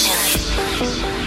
Sessions.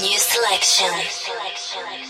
New selection.